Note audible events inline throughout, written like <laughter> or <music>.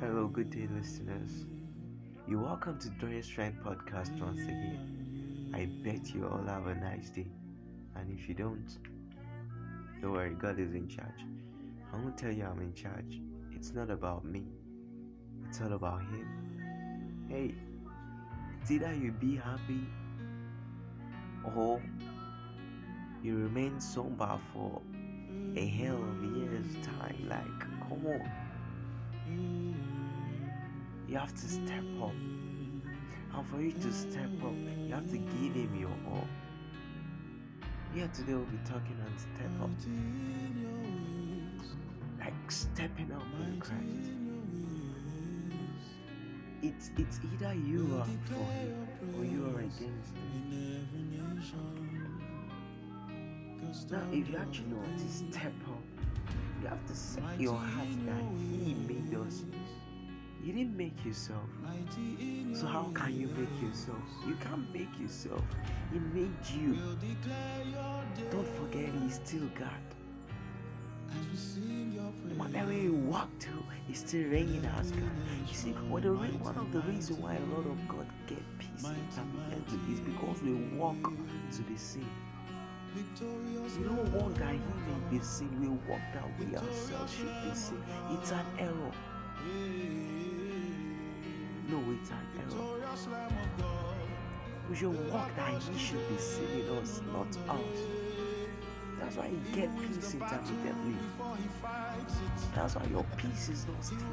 Hello, good day, listeners. You're welcome to Dorian Strength Podcast once again. I bet you all have a nice day. And if you don't, don't worry, God is in charge. I won't tell you I'm in charge. It's not about me, it's all about Him. Hey, it's either you be happy or you remain somber for a hell of years' time. Like, come on. You have to step up. And for you to step up, you have to give him your all. Yeah, today we'll be talking on step up. Like stepping up in Christ. It's it's either you are for him or you are against him. Now if you actually want to step up, you have to set your heart that he made us. You didn't make yourself. So how can you make yourself? You can't make yourself. He made you. Don't forget he's still God. Where you walk to, he's still reigning as God. You see, well, the, one of the reasons why a lot of God get peace intermittently is because we walk to the sea. We don't want that he may be seen. We walk that we ourselves should be seen. It's an error. We should walk that he should be seen in us, not us. That's why you get peace intermittently. That's why your peace is not stable.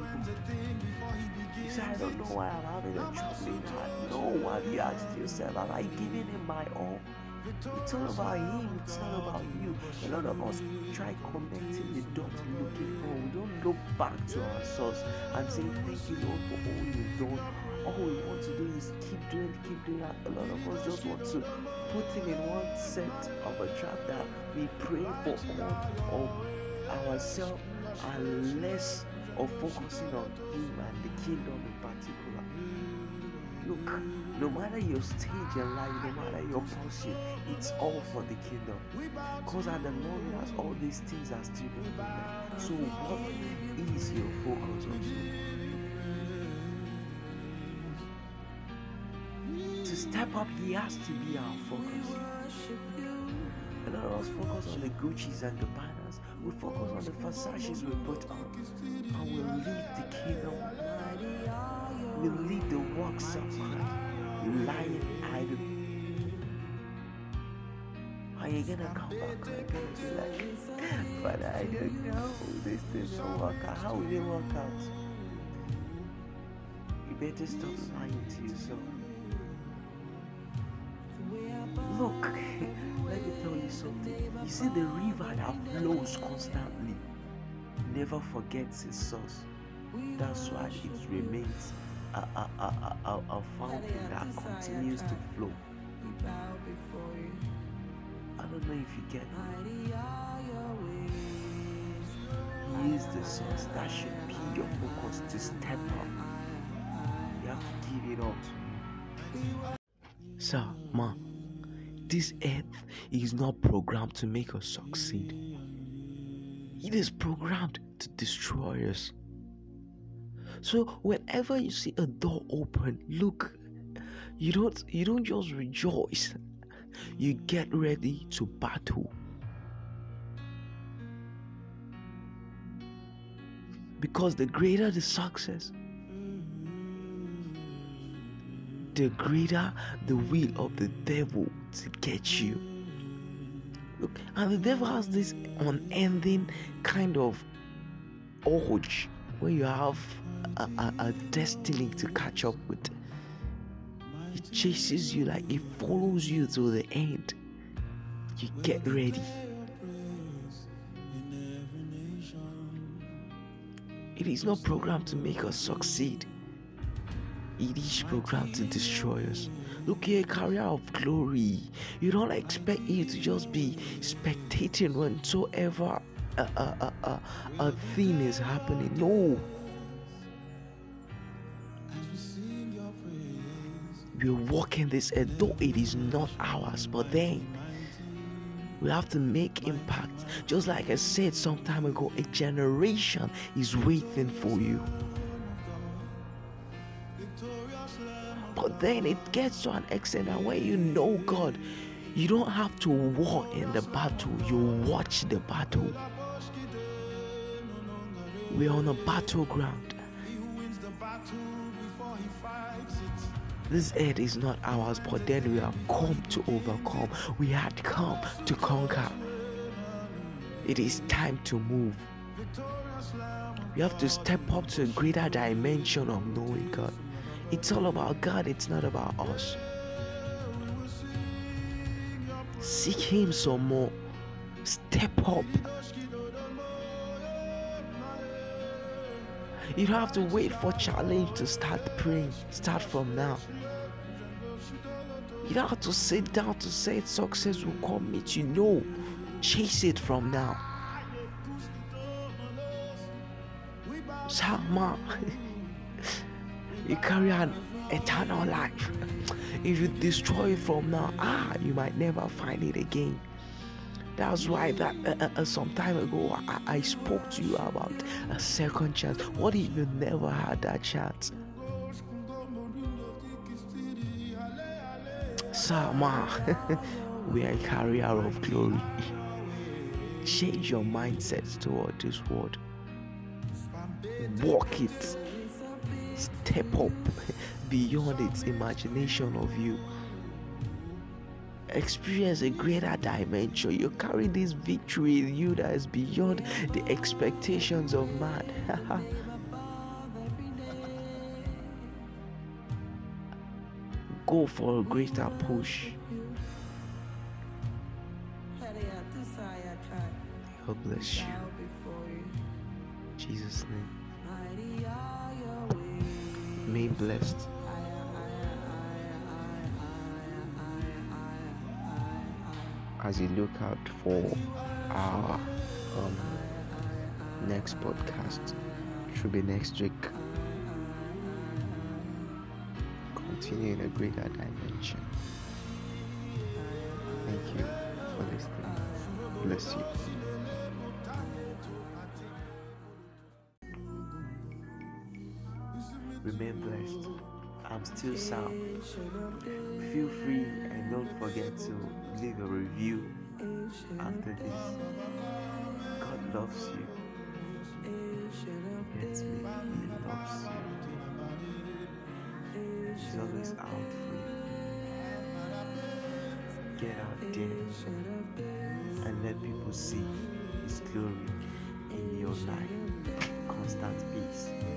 You say, I don't know why I'm having a troubling heart. No, have you asked yourself, am I giving him my all? It's all about him, it's all about you. A lot of us try connecting the dots looking for. We don't look back to our source and say, Thank you, Lord, for all you've done. All we want to do is keep doing, keep doing that. A lot of us just want to put him in one set of a trap that we pray for all of ourselves and less of focusing on him and the kingdom in particular. Look, no matter your stage in life, no matter your pursuit, it's all for the kingdom. Because at the moment, all these things are still going met. So, what is your focus also? Step up, he has to be our focus. A lot of us focus on the Gucci's and the banners. We focus on the Versace's we put on. And we leave the kingdom. We leave the works of Christ lying idle. Are you gonna come back? Are you gonna be like, but I don't know. This thing will work out. How will it work out? You better stop lying to yourself. Look, <laughs> let me tell you something. You see, the river that flows constantly never forgets its source. That's why it remains a, a, a, a, a fountain that continues to flow. I don't know if you get me. He is the source. That should be your focus to step up. You have to give it Him. Sir, ma, this earth is not programmed to make us succeed. It is programmed to destroy us. So whenever you see a door open, look, you don't you don't just rejoice. You get ready to battle. Because the greater the success, the greater the will of the devil to get you. Look, and the devil has this unending kind of urge where you have a, a, a destiny to catch up with. It chases you like it follows you to the end. You get ready. It is not programmed to make us succeed. It is programmed to destroy us. Look here, career of glory. You don't expect you to just be spectating whensoever a, a, a, a, a thing is happening. No. We're walking this earth, though it is not ours, but then we have to make impact. Just like I said some time ago, a generation is waiting for you. But then it gets to an extent when you know God, you don't have to war in the battle, you watch the battle. We're on a battleground. This earth is not ours, but then we have come to overcome. We had come to conquer. It is time to move. We have to step up to a greater dimension of knowing God. It's all about God, it's not about us. Seek Him some more. Step up. You don't have to wait for challenge to start praying. Start from now. You don't have to sit down to say success will come meet you. No. Chase it from now. Sama. <laughs> you carry an eternal life. If you destroy it from now, ah, you might never find it again. That's why that uh, uh, uh, some time ago I, I spoke to you about a second chance. What if you never had that chance? Sama, <laughs> we are a carrier of glory. Change your mindset toward this word. Walk it. Step up beyond its imagination of you experience a greater dimension. You carry this victory in you that is beyond the expectations of man. <laughs> Go for a greater push. God bless you. Jesus' name. May blessed. as you look out for our um, next podcast. Should be next week. Continue in a greater dimension. Thank you for listening. Bless you. Remain blessed. I'm still Sam. Feel free and don't forget to leave a review after this. God loves you. Me. He loves you. He's always out for you. Get out there and let people see His glory in your life. Constant peace.